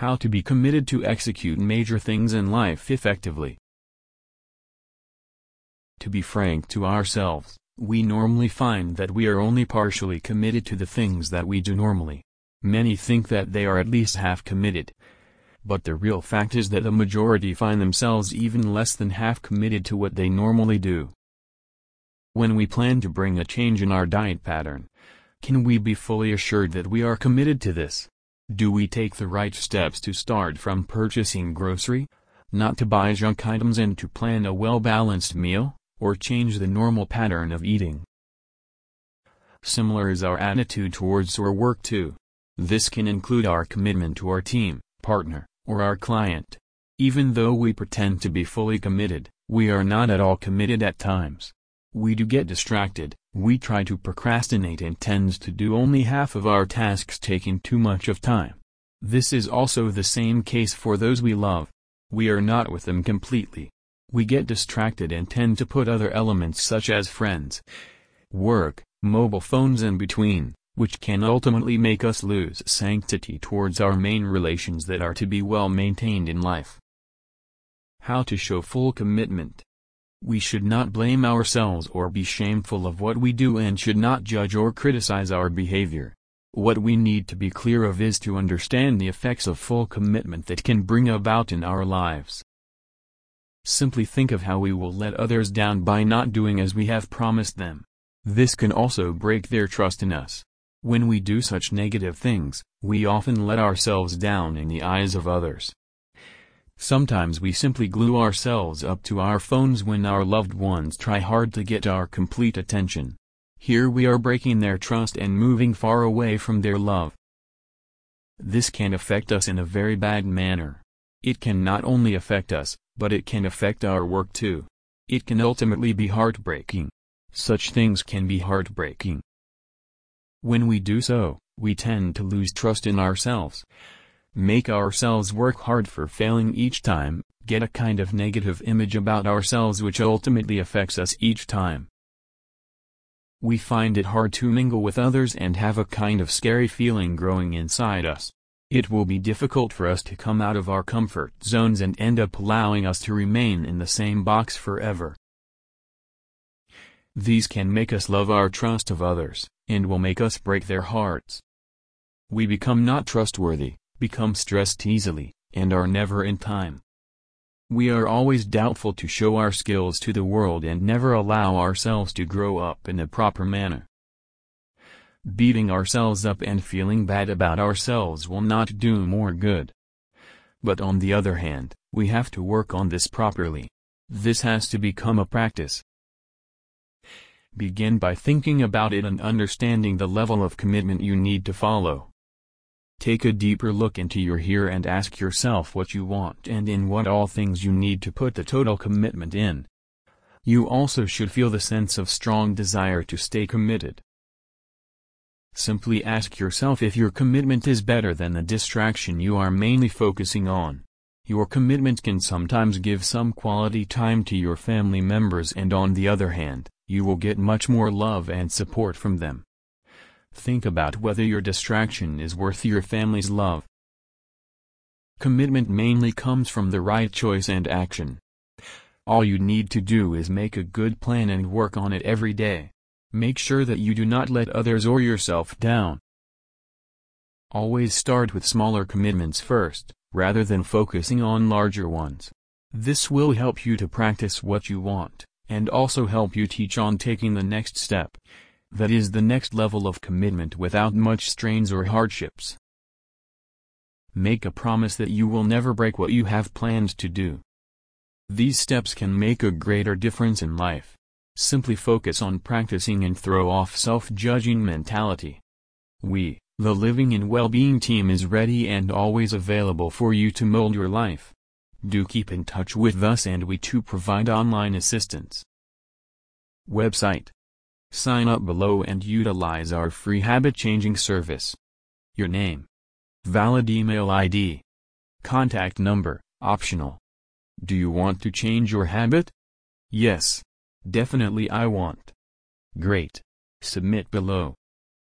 How to be committed to execute major things in life effectively. To be frank to ourselves, we normally find that we are only partially committed to the things that we do normally. Many think that they are at least half committed. But the real fact is that the majority find themselves even less than half committed to what they normally do. When we plan to bring a change in our diet pattern, can we be fully assured that we are committed to this? Do we take the right steps to start from purchasing grocery, not to buy junk items and to plan a well-balanced meal, or change the normal pattern of eating? Similar is our attitude towards our work too. This can include our commitment to our team, partner, or our client. Even though we pretend to be fully committed, we are not at all committed at times. We do get distracted, we try to procrastinate and tend to do only half of our tasks taking too much of time. This is also the same case for those we love. We are not with them completely. We get distracted and tend to put other elements such as friends, work, mobile phones in between, which can ultimately make us lose sanctity towards our main relations that are to be well maintained in life. How to show full commitment we should not blame ourselves or be shameful of what we do and should not judge or criticize our behavior. What we need to be clear of is to understand the effects of full commitment that can bring about in our lives. Simply think of how we will let others down by not doing as we have promised them. This can also break their trust in us. When we do such negative things, we often let ourselves down in the eyes of others. Sometimes we simply glue ourselves up to our phones when our loved ones try hard to get our complete attention. Here we are breaking their trust and moving far away from their love. This can affect us in a very bad manner. It can not only affect us, but it can affect our work too. It can ultimately be heartbreaking. Such things can be heartbreaking. When we do so, we tend to lose trust in ourselves make ourselves work hard for failing each time, get a kind of negative image about ourselves which ultimately affects us each time. We find it hard to mingle with others and have a kind of scary feeling growing inside us. It will be difficult for us to come out of our comfort zones and end up allowing us to remain in the same box forever. These can make us love our trust of others, and will make us break their hearts. We become not trustworthy, become stressed easily, and are never in time. We are always doubtful to show our skills to the world and never allow ourselves to grow up in a proper manner. Beating ourselves up and feeling bad about ourselves will not do more good. But on the other hand, we have to work on this properly. This has to become a practice. Begin by thinking about it and understanding the level of commitment you need to follow. Take a deeper look into your here and ask yourself what you want and in what all things you need to put the total commitment in. You also should feel the sense of strong desire to stay committed. Simply ask yourself if your commitment is better than the distraction you are mainly focusing on. Your commitment can sometimes give some quality time to your family members and on the other hand, you will get much more love and support from them. Think about whether your distraction is worth your family's love. Commitment mainly comes from the right choice and action. All you need to do is make a good plan and work on it every day. Make sure that you do not let others or yourself down. Always start with smaller commitments first, rather than focusing on larger ones. This will help you to practice what you want, and also help you teach on taking the next step. That is the next level of commitment without much strains or hardships. Make a promise that you will never break what you have planned to do. These steps can make a greater difference in life. Simply focus on practicing and throw off self-judging mentality. We, the Living and Well-Being team is ready and always available for you to mold your life. Do keep in touch with us and we too provide online assistance. Website Sign up below and utilize our free habit-changing service. Your name. Valid email ID. Contact number, optional. Do you want to change your habit? Yes. Definitely I want. Great. Submit below.